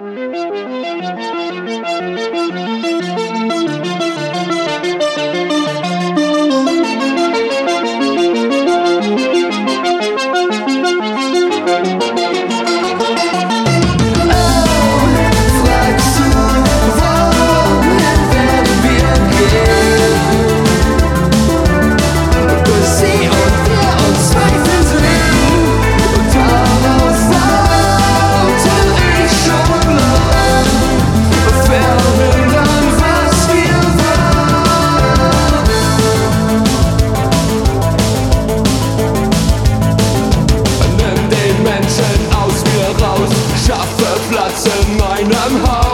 Müzik mine, I'm high.